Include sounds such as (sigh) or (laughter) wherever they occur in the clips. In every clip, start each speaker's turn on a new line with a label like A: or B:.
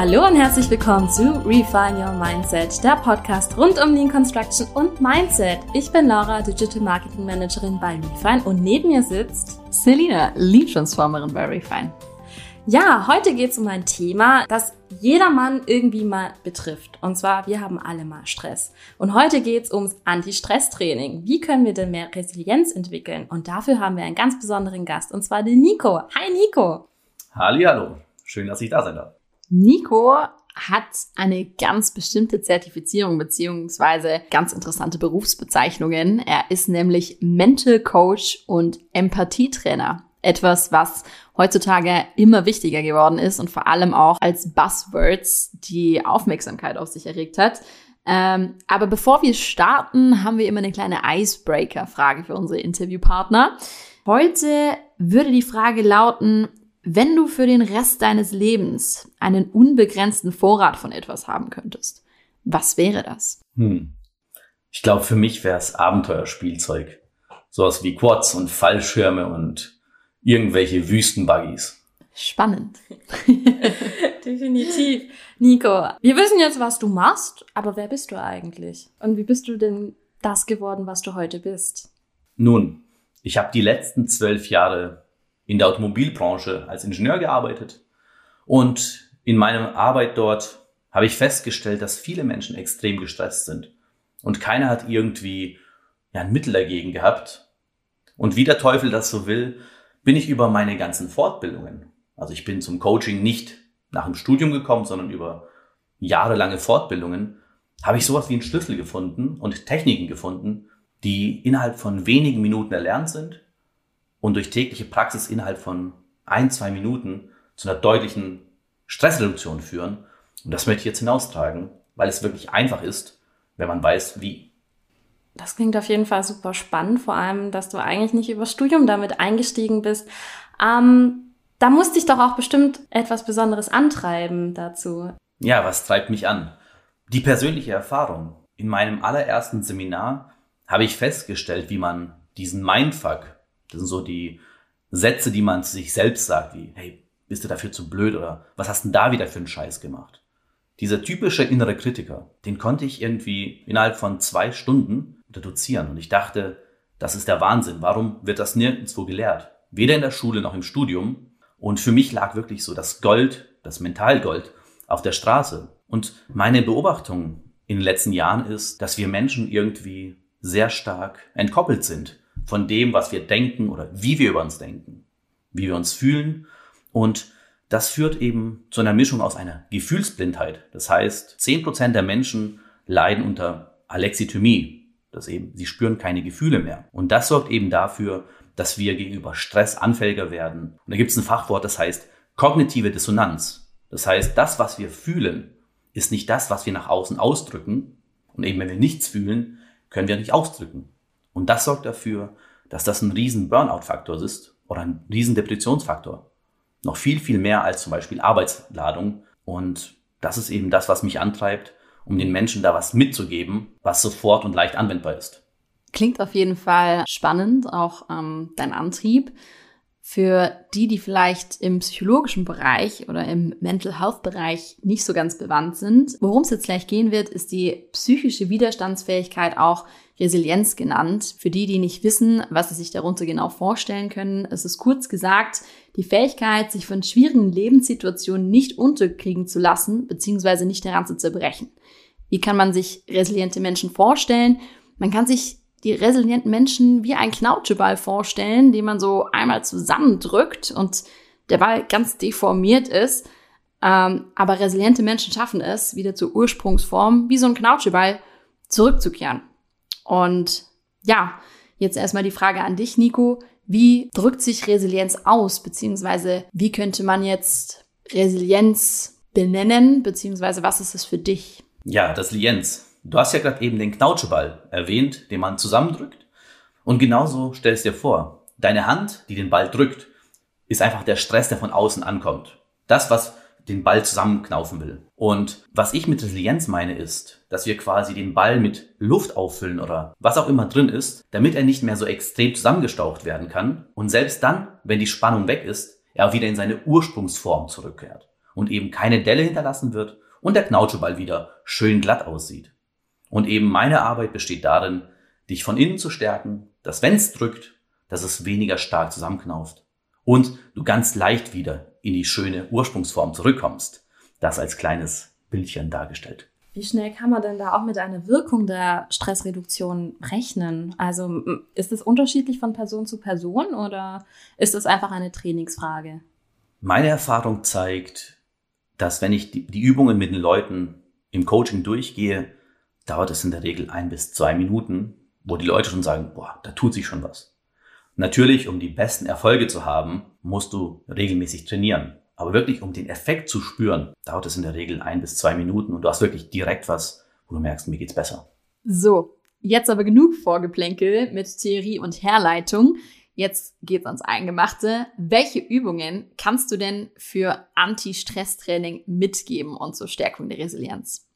A: Hallo und herzlich willkommen zu Refine Your Mindset, der Podcast rund um Lean Construction und Mindset. Ich bin Laura, Digital Marketing Managerin bei Refine und neben mir sitzt
B: Selina, Lean Transformerin bei Refine.
A: Ja, heute geht es um ein Thema, das jedermann irgendwie mal betrifft. Und zwar, wir haben alle mal Stress. Und heute geht es ums Anti-Stress-Training. Wie können wir denn mehr Resilienz entwickeln? Und dafür haben wir einen ganz besonderen Gast, und zwar den Nico. Hi Nico.
C: Hallo. Schön, dass ich da sein darf.
B: Nico hat eine ganz bestimmte Zertifizierung beziehungsweise ganz interessante Berufsbezeichnungen. Er ist nämlich Mental Coach und Empathietrainer. Etwas, was heutzutage immer wichtiger geworden ist und vor allem auch als Buzzwords die Aufmerksamkeit auf sich erregt hat. Ähm, aber bevor wir starten, haben wir immer eine kleine Icebreaker-Frage für unsere Interviewpartner. Heute würde die Frage lauten, wenn du für den Rest deines Lebens einen unbegrenzten Vorrat von etwas haben könntest, was wäre das? Hm.
C: Ich glaube, für mich wäre es Abenteuerspielzeug. Sowas wie Quads und Fallschirme und irgendwelche Wüstenbuggies.
B: Spannend. (laughs)
A: Definitiv. Nico, wir wissen jetzt, was du machst, aber wer bist du eigentlich? Und wie bist du denn das geworden, was du heute bist?
C: Nun, ich habe die letzten zwölf Jahre in der Automobilbranche als Ingenieur gearbeitet. Und in meiner Arbeit dort habe ich festgestellt, dass viele Menschen extrem gestresst sind. Und keiner hat irgendwie ja, ein Mittel dagegen gehabt. Und wie der Teufel das so will, bin ich über meine ganzen Fortbildungen, also ich bin zum Coaching nicht nach dem Studium gekommen, sondern über jahrelange Fortbildungen, habe ich sowas wie einen Schlüssel gefunden und Techniken gefunden, die innerhalb von wenigen Minuten erlernt sind und durch tägliche Praxis innerhalb von ein, zwei Minuten zu einer deutlichen Stressreduktion führen. Und das möchte ich jetzt hinaustragen, weil es wirklich einfach ist, wenn man weiß, wie.
A: Das klingt auf jeden Fall super spannend, vor allem, dass du eigentlich nicht über Studium damit eingestiegen bist. Ähm, da musste ich doch auch bestimmt etwas Besonderes antreiben dazu.
C: Ja, was treibt mich an? Die persönliche Erfahrung. In meinem allerersten Seminar habe ich festgestellt, wie man diesen Mindfuck, das sind so die Sätze, die man sich selbst sagt, wie, hey, bist du dafür zu blöd oder was hast denn da wieder für einen Scheiß gemacht? Dieser typische innere Kritiker, den konnte ich irgendwie innerhalb von zwei Stunden reduzieren. Und ich dachte, das ist der Wahnsinn. Warum wird das nirgendwo gelehrt? Weder in der Schule noch im Studium. Und für mich lag wirklich so das Gold, das Mentalgold auf der Straße. Und meine Beobachtung in den letzten Jahren ist, dass wir Menschen irgendwie sehr stark entkoppelt sind von dem, was wir denken oder wie wir über uns denken, wie wir uns fühlen. Und das führt eben zu einer Mischung aus einer Gefühlsblindheit. Das heißt, zehn Prozent der Menschen leiden unter Alexithymie, dass eben, sie spüren keine Gefühle mehr. Und das sorgt eben dafür, dass wir gegenüber Stress anfälliger werden. Und da gibt es ein Fachwort, das heißt kognitive Dissonanz. Das heißt, das, was wir fühlen, ist nicht das, was wir nach außen ausdrücken. Und eben, wenn wir nichts fühlen, können wir nicht ausdrücken. Und das sorgt dafür, dass das ein riesen Burnout-Faktor ist oder ein riesen Depressionsfaktor. Noch viel, viel mehr als zum Beispiel Arbeitsladung. Und das ist eben das, was mich antreibt, um den Menschen da was mitzugeben, was sofort und leicht anwendbar ist.
B: Klingt auf jeden Fall spannend, auch ähm, dein Antrieb. Für die, die vielleicht im psychologischen Bereich oder im Mental Health Bereich nicht so ganz bewandt sind, worum es jetzt gleich gehen wird, ist die psychische Widerstandsfähigkeit auch Resilienz genannt. Für die, die nicht wissen, was sie sich darunter genau vorstellen können, es ist kurz gesagt die Fähigkeit, sich von schwierigen Lebenssituationen nicht unterkriegen zu lassen, beziehungsweise nicht daran zu zerbrechen. Wie kann man sich resiliente Menschen vorstellen? Man kann sich die resilienten Menschen wie ein Knautscheball vorstellen, den man so einmal zusammendrückt und der Ball ganz deformiert ist. Ähm, aber resiliente Menschen schaffen es, wieder zur Ursprungsform, wie so ein Knautscheball, zurückzukehren. Und ja, jetzt erstmal die Frage an dich, Nico. Wie drückt sich Resilienz aus? Beziehungsweise wie könnte man jetzt Resilienz benennen? Beziehungsweise was ist es für dich?
C: Ja, das Lienz. Du hast ja gerade eben den Knautscheball erwähnt, den man zusammendrückt. Und genauso stell es dir vor. Deine Hand, die den Ball drückt, ist einfach der Stress, der von außen ankommt. Das, was den Ball zusammenknaufen will. Und was ich mit Resilienz meine, ist, dass wir quasi den Ball mit Luft auffüllen oder was auch immer drin ist, damit er nicht mehr so extrem zusammengestaucht werden kann. Und selbst dann, wenn die Spannung weg ist, er wieder in seine Ursprungsform zurückkehrt. und eben keine Delle hinterlassen wird und der Knautscheball wieder schön glatt aussieht. Und eben meine Arbeit besteht darin, dich von innen zu stärken, dass wenn es drückt, dass es weniger stark zusammenknauft und du ganz leicht wieder in die schöne Ursprungsform zurückkommst. Das als kleines Bildchen dargestellt.
A: Wie schnell kann man denn da auch mit einer Wirkung der Stressreduktion rechnen? Also ist es unterschiedlich von Person zu Person oder ist es einfach eine Trainingsfrage?
C: Meine Erfahrung zeigt, dass wenn ich die, die Übungen mit den Leuten im Coaching durchgehe, dauert es in der Regel ein bis zwei Minuten, wo die Leute schon sagen, boah, da tut sich schon was. Natürlich, um die besten Erfolge zu haben, musst du regelmäßig trainieren. Aber wirklich, um den Effekt zu spüren, dauert es in der Regel ein bis zwei Minuten und du hast wirklich direkt was, wo du merkst, mir geht's besser.
B: So, jetzt aber genug Vorgeplänkel mit Theorie und Herleitung. Jetzt geht's ans Eingemachte. Welche Übungen kannst du denn für Anti-Stress-Training mitgeben und zur Stärkung der Resilienz?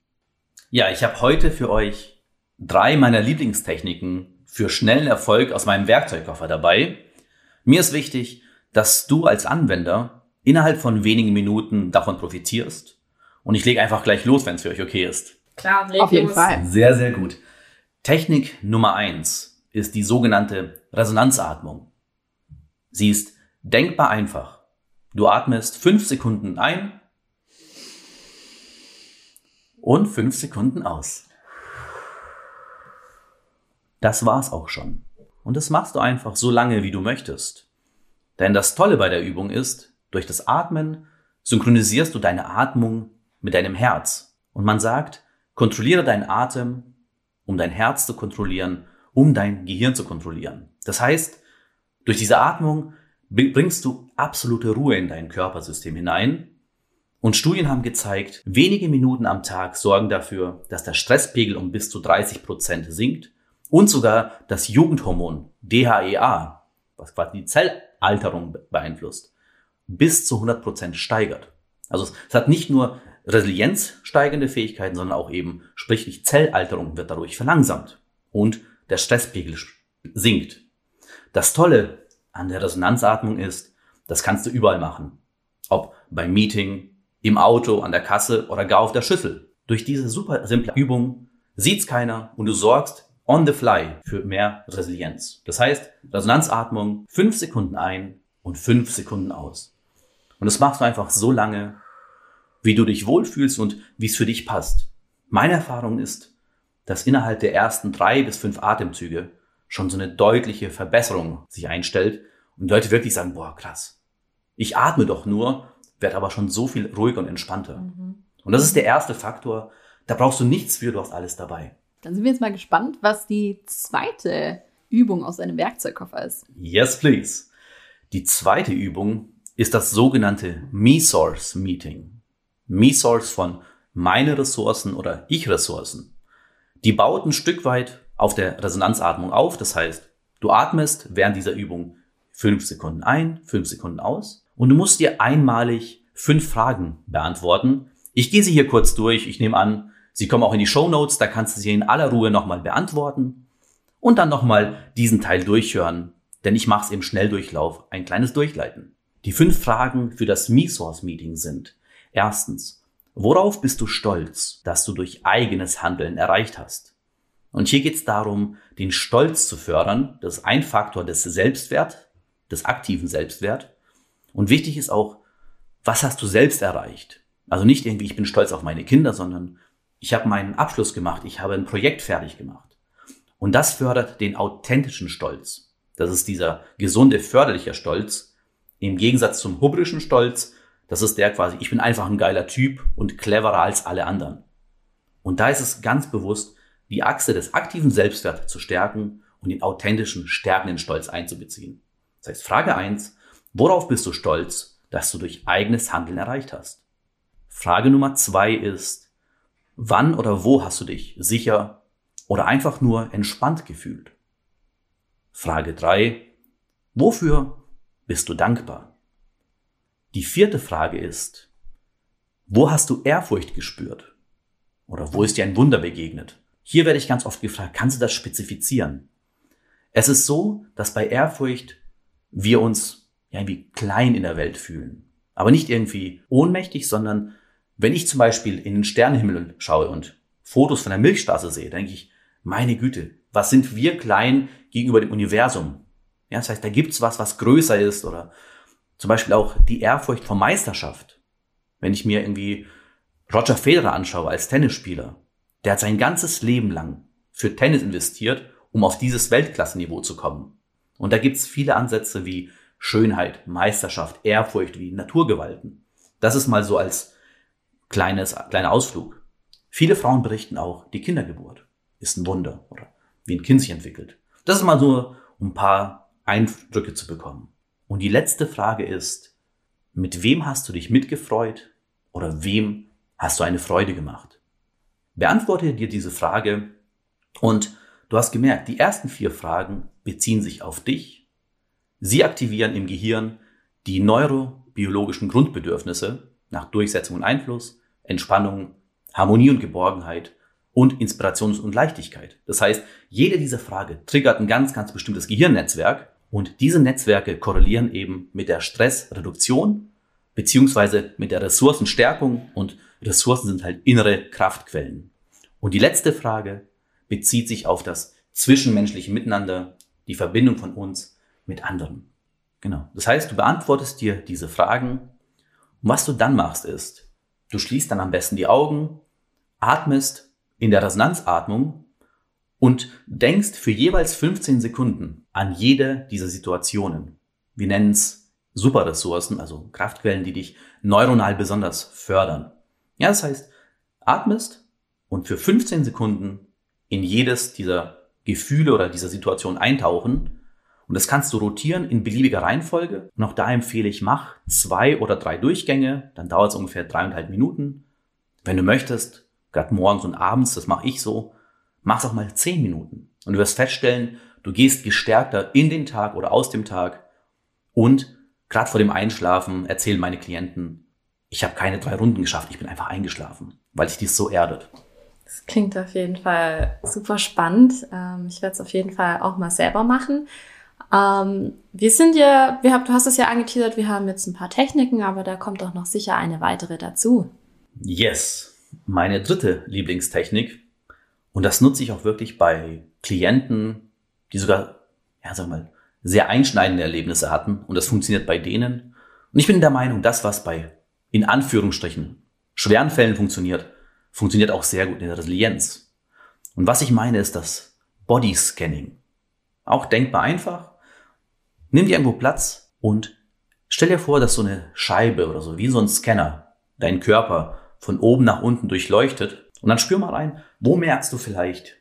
C: Ja, ich habe heute für euch drei meiner Lieblingstechniken für schnellen Erfolg aus meinem Werkzeugkoffer dabei. Mir ist wichtig, dass du als Anwender innerhalb von wenigen Minuten davon profitierst. Und ich lege einfach gleich los, wenn es für euch okay ist.
A: Klar,
B: leg Auf jeden los. Fall.
C: Sehr, sehr gut. Technik Nummer eins ist die sogenannte Resonanzatmung. Sie ist denkbar einfach. Du atmest fünf Sekunden ein und fünf Sekunden aus. Das war's auch schon. Und das machst du einfach so lange, wie du möchtest. Denn das Tolle bei der Übung ist, durch das Atmen synchronisierst du deine Atmung mit deinem Herz. Und man sagt, kontrolliere deinen Atem, um dein Herz zu kontrollieren, um dein Gehirn zu kontrollieren. Das heißt, durch diese Atmung bringst du absolute Ruhe in dein Körpersystem hinein. Und Studien haben gezeigt, wenige Minuten am Tag sorgen dafür, dass der Stresspegel um bis zu 30 Prozent sinkt und sogar das Jugendhormon DHEA, was quasi die Zellalterung beeinflusst, bis zu 100 Prozent steigert. Also es hat nicht nur resilienzsteigende Fähigkeiten, sondern auch eben, sprich die Zellalterung wird dadurch verlangsamt und der Stresspegel sinkt. Das Tolle an der Resonanzatmung ist, das kannst du überall machen. Ob beim Meeting, im Auto, an der Kasse oder gar auf der Schüssel. Durch diese super simple Übung sieht's keiner und du sorgst on the fly für mehr Resilienz. Das heißt, Resonanzatmung, fünf Sekunden ein und fünf Sekunden aus. Und das machst du einfach so lange, wie du dich wohlfühlst und wie es für dich passt. Meine Erfahrung ist, dass innerhalb der ersten drei bis fünf Atemzüge schon so eine deutliche Verbesserung sich einstellt und Leute wirklich sagen, boah, krass. Ich atme doch nur, werde aber schon so viel ruhiger und entspannter. Mhm. Und das ist der erste Faktor. Da brauchst du nichts für, du hast alles dabei.
B: Dann sind wir jetzt mal gespannt, was die zweite Übung aus deinem Werkzeugkoffer ist.
C: Yes, please. Die zweite Übung ist das sogenannte Me-Source Meeting. Me-Source von meine Ressourcen oder Ich-Ressourcen. Die baut ein Stück weit auf der Resonanzatmung auf. Das heißt, du atmest während dieser Übung fünf Sekunden ein, fünf Sekunden aus und du musst dir einmalig fünf Fragen beantworten. Ich gehe sie hier kurz durch. Ich nehme an, sie kommen auch in die Show Notes. Da kannst du sie in aller Ruhe nochmal beantworten und dann nochmal diesen Teil durchhören, denn ich mache es im Schnelldurchlauf, ein kleines Durchleiten. Die fünf Fragen für das Me-Source-Meeting sind. Erstens, worauf bist du stolz, dass du durch eigenes Handeln erreicht hast? Und hier geht es darum, den Stolz zu fördern. Das ist ein Faktor des Selbstwert, des aktiven Selbstwert. Und wichtig ist auch, was hast du selbst erreicht? Also nicht irgendwie, ich bin stolz auf meine Kinder, sondern ich habe meinen Abschluss gemacht, ich habe ein Projekt fertig gemacht. Und das fördert den authentischen Stolz. Das ist dieser gesunde, förderliche Stolz, im Gegensatz zum hubrischen Stolz, das ist der quasi, ich bin einfach ein geiler Typ und cleverer als alle anderen. Und da ist es ganz bewusst, die Achse des aktiven Selbstwerts zu stärken und den authentischen, stärkenden Stolz einzubeziehen. Das heißt, Frage eins: worauf bist du stolz, dass du durch eigenes Handeln erreicht hast? Frage Nummer zwei ist, wann oder wo hast du dich sicher oder einfach nur entspannt gefühlt? Frage drei: wofür bist du dankbar? Die vierte Frage ist, wo hast du Ehrfurcht gespürt? Oder wo ist dir ein Wunder begegnet? Hier werde ich ganz oft gefragt, kannst du das spezifizieren? Es ist so, dass bei Ehrfurcht wir uns irgendwie klein in der Welt fühlen. Aber nicht irgendwie ohnmächtig, sondern wenn ich zum Beispiel in den Sternenhimmel schaue und Fotos von der Milchstraße sehe, denke ich, meine Güte, was sind wir klein gegenüber dem Universum? Ja, das heißt, da gibt's was, was größer ist oder zum Beispiel auch die Ehrfurcht vor Meisterschaft. Wenn ich mir irgendwie Roger Federer anschaue als Tennisspieler, der hat sein ganzes Leben lang für Tennis investiert, um auf dieses Weltklassenniveau zu kommen. Und da gibt's viele Ansätze wie Schönheit, Meisterschaft, Ehrfurcht, wie Naturgewalten. Das ist mal so als kleines, kleiner Ausflug. Viele Frauen berichten auch, die Kindergeburt ist ein Wunder oder wie ein Kind sich entwickelt. Das ist mal so, um ein paar Eindrücke zu bekommen. Und die letzte Frage ist, mit wem hast du dich mitgefreut oder wem hast du eine Freude gemacht? Beantworte dir diese Frage und du hast gemerkt, die ersten vier Fragen beziehen sich auf dich. Sie aktivieren im Gehirn die neurobiologischen Grundbedürfnisse nach Durchsetzung und Einfluss, Entspannung, Harmonie und Geborgenheit und Inspiration und Leichtigkeit. Das heißt, jede dieser Frage triggert ein ganz, ganz bestimmtes Gehirnnetzwerk und diese Netzwerke korrelieren eben mit der Stressreduktion beziehungsweise mit der Ressourcenstärkung und Ressourcen sind halt innere Kraftquellen. Und die letzte Frage bezieht sich auf das zwischenmenschliche Miteinander, die Verbindung von uns mit anderen. Genau. Das heißt, du beantwortest dir diese Fragen und was du dann machst ist, du schließt dann am besten die Augen, atmest in der Resonanzatmung und denkst für jeweils 15 Sekunden an jede dieser Situationen. Wir nennen es Superressourcen, also Kraftquellen, die dich neuronal besonders fördern. Ja, das heißt, atmest und für 15 Sekunden in jedes dieser Gefühle oder dieser Situation eintauchen. Und das kannst du rotieren in beliebiger Reihenfolge. Und auch da empfehle ich, mach zwei oder drei Durchgänge. Dann dauert es ungefähr dreieinhalb Minuten. Wenn du möchtest, gerade morgens und abends, das mache ich so, mach's auch mal zehn Minuten. Und du wirst feststellen, du gehst gestärkter in den Tag oder aus dem Tag. Und gerade vor dem Einschlafen erzählen meine Klienten, ich habe keine drei Runden geschafft, ich bin einfach eingeschlafen, weil sich dies so erdet.
A: Das klingt auf jeden Fall super spannend. Ähm, ich werde es auf jeden Fall auch mal selber machen. Ähm, wir sind ja, wir haben, du hast es ja angeteasert, wir haben jetzt ein paar Techniken, aber da kommt doch noch sicher eine weitere dazu.
C: Yes, meine dritte Lieblingstechnik. Und das nutze ich auch wirklich bei Klienten, die sogar, ja, sag mal, sehr einschneidende Erlebnisse hatten. Und das funktioniert bei denen. Und ich bin der Meinung, das, was bei, in Anführungsstrichen, schweren Fällen funktioniert, funktioniert auch sehr gut in der Resilienz. Und was ich meine, ist das Body Scanning. Auch denkbar einfach. Nimm dir irgendwo Platz und stell dir vor, dass so eine Scheibe oder so, wie so ein Scanner, deinen Körper von oben nach unten durchleuchtet. Und dann spür mal rein, wo merkst du vielleicht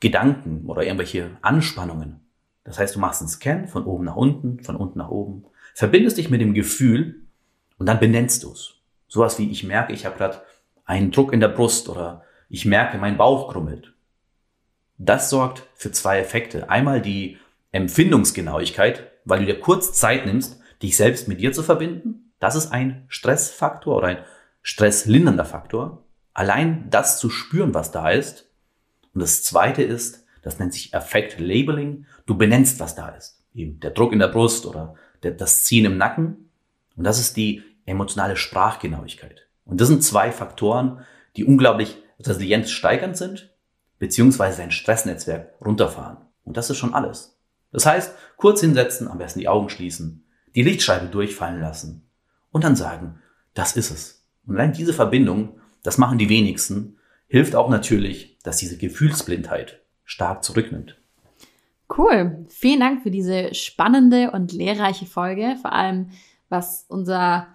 C: Gedanken oder irgendwelche Anspannungen. Das heißt, du machst einen Scan von oben nach unten, von unten nach oben, verbindest dich mit dem Gefühl und dann benennst du es. Sowas wie, ich merke, ich habe gerade einen Druck in der Brust oder ich merke, mein Bauch krummelt. Das sorgt für zwei Effekte. Einmal die Empfindungsgenauigkeit, weil du dir kurz Zeit nimmst, dich selbst mit dir zu verbinden. Das ist ein Stressfaktor oder ein stresslindernder Faktor. Allein das zu spüren, was da ist. Und das zweite ist, das nennt sich Effekt Labeling. Du benennst, was da ist. Eben der Druck in der Brust oder der, das Ziehen im Nacken. Und das ist die emotionale Sprachgenauigkeit. Und das sind zwei Faktoren, die unglaublich resilienzsteigernd sind, beziehungsweise dein Stressnetzwerk runterfahren. Und das ist schon alles. Das heißt, kurz hinsetzen, am besten die Augen schließen, die Lichtscheibe durchfallen lassen und dann sagen, das ist es. Und allein diese Verbindung, das machen die wenigsten, hilft auch natürlich, dass diese Gefühlsblindheit stark zurücknimmt.
B: Cool. Vielen Dank für diese spannende und lehrreiche Folge, vor allem was unser,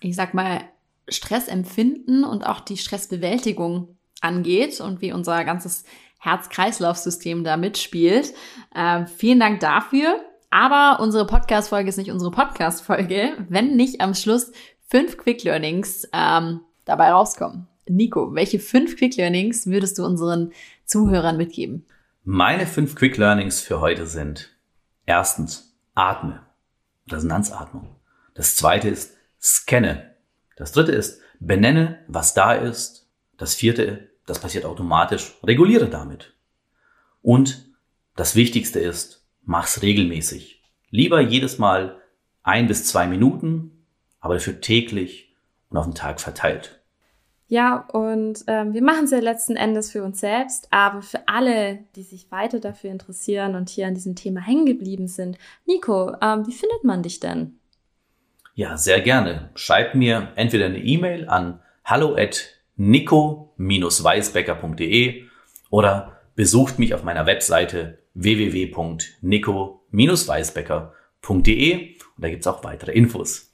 B: ich sag mal, Stressempfinden und auch die Stressbewältigung angeht und wie unser ganzes Herz-Kreislauf-System da mitspielt. Ähm, vielen Dank dafür. Aber unsere Podcast-Folge ist nicht unsere Podcast-Folge, wenn nicht am Schluss fünf Quick Learnings ähm, dabei rauskommen. Nico, welche fünf Quick Learnings würdest du unseren Zuhörern mitgeben?
C: Meine fünf Quick Learnings für heute sind erstens, atme. Resonanzatmung. Das zweite ist, scanne. Das dritte ist, benenne, was da ist. Das vierte, das passiert automatisch, reguliere damit. Und das Wichtigste ist, mach's regelmäßig. Lieber jedes Mal ein bis zwei Minuten, aber dafür täglich und auf den Tag verteilt.
A: Ja, und ähm, wir machen es ja letzten Endes für uns selbst, aber für alle, die sich weiter dafür interessieren und hier an diesem Thema hängen geblieben sind. Nico, ähm, wie findet man dich denn?
C: Ja, sehr gerne. Schreibt mir entweder eine E-Mail an hallo nico-weisbecker.de oder besucht mich auf meiner Webseite www.nico-weisbecker.de und da gibt's auch weitere Infos.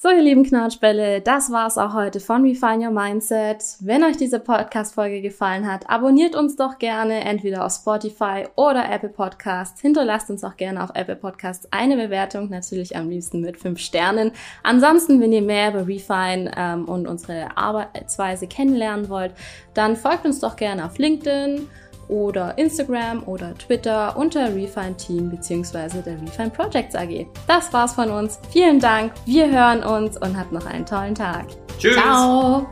A: So, ihr lieben Knatschbälle, das war's auch heute von Refine Your Mindset. Wenn euch diese Podcast-Folge gefallen hat, abonniert uns doch gerne entweder auf Spotify oder Apple Podcasts. Hinterlasst uns auch gerne auf Apple Podcasts eine Bewertung, natürlich am liebsten mit fünf Sternen. Ansonsten, wenn ihr mehr über Refine ähm, und unsere Arbeitsweise kennenlernen wollt, dann folgt uns doch gerne auf LinkedIn oder Instagram oder Twitter unter Refine Team bzw. der Refine Projects AG. Das war's von uns. Vielen Dank. Wir hören uns und habt noch einen tollen Tag.
C: Tschüss.
A: Ciao.